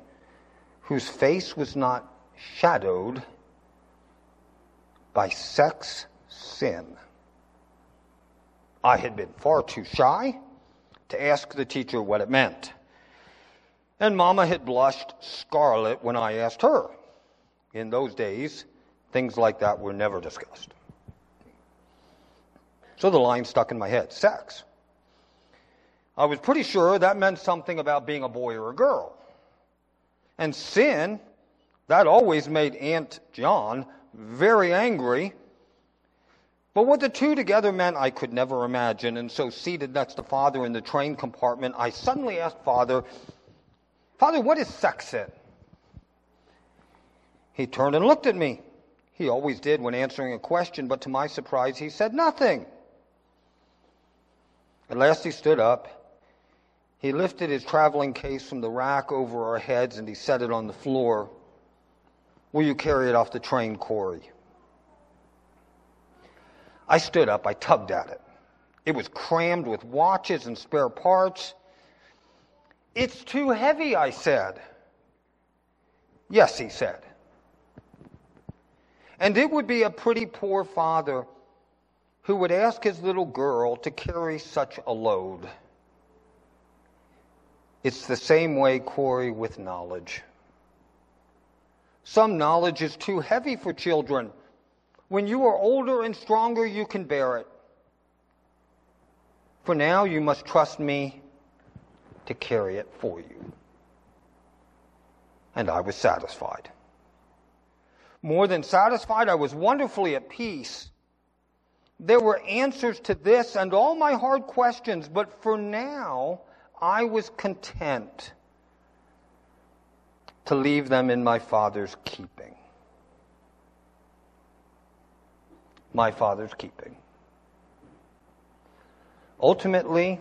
whose face was not shadowed by sex sin. I had been far too shy to ask the teacher what it meant. And Mama had blushed scarlet when I asked her. In those days, things like that were never discussed. So the line stuck in my head sex. I was pretty sure that meant something about being a boy or a girl. And sin, that always made Aunt John very angry. But what the two together meant, I could never imagine. And so, seated next to Father in the train compartment, I suddenly asked Father, Father, what is sex sin? He turned and looked at me. He He always did when answering a question, but to my surprise, he said nothing. At last he stood up. He lifted his traveling case from the rack over our heads and he set it on the floor. Will you carry it off the train, Corrie? I stood up. I tugged at it. It was crammed with watches and spare parts. It's too heavy, I said. Yes, he said. And it would be a pretty poor father who would ask his little girl to carry such a load. It's the same way, Corrie, with knowledge. Some knowledge is too heavy for children. When you are older and stronger, you can bear it. For now, you must trust me to carry it for you. And I was satisfied. More than satisfied, I was wonderfully at peace. There were answers to this and all my hard questions, but for now, I was content to leave them in my Father's keeping. My Father's keeping. Ultimately,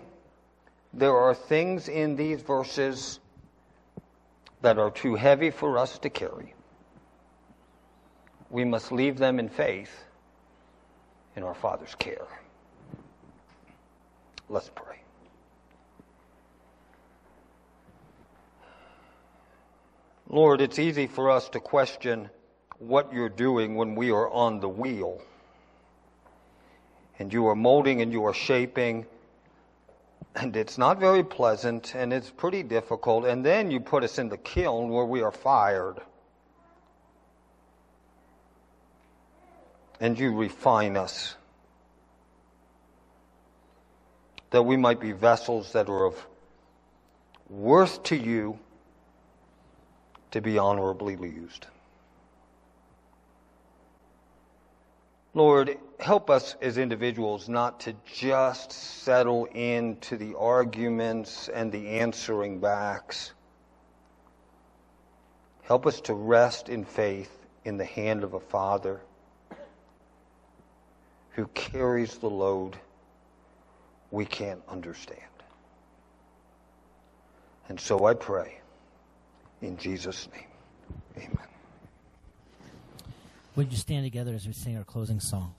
there are things in these verses that are too heavy for us to carry. We must leave them in faith in our Father's care. Let's pray. Lord, it's easy for us to question what you're doing when we are on the wheel. And you are molding and you are shaping, and it's not very pleasant and it's pretty difficult. And then you put us in the kiln where we are fired. And you refine us that we might be vessels that are of worth to you to be honorably used. Lord, help us as individuals not to just settle into the arguments and the answering backs. Help us to rest in faith in the hand of a Father who carries the load we can't understand. And so I pray in Jesus' name. Amen. Would you stand together as we sing our closing song?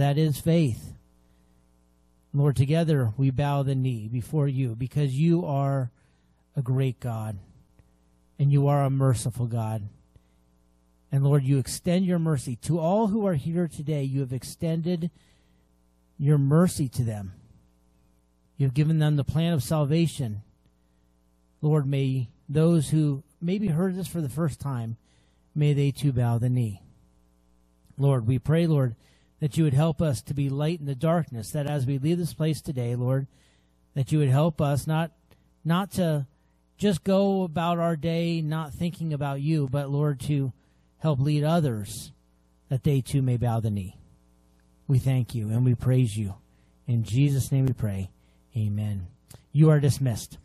That is faith. Lord, together we bow the knee before you because you are a great God and you are a merciful God. And Lord, you extend your mercy to all who are here today. You have extended your mercy to them. You have given them the plan of salvation. Lord, may those who maybe heard this for the first time, may they too bow the knee. Lord, we pray, Lord, that you would help us to be light in the darkness, that as we leave this place today, Lord, that you would help us not not to just go about our day not thinking about you, but Lord, to help lead others that they too may bow the knee. We thank you and we praise you. In Jesus' name we pray. Amen. You are dismissed.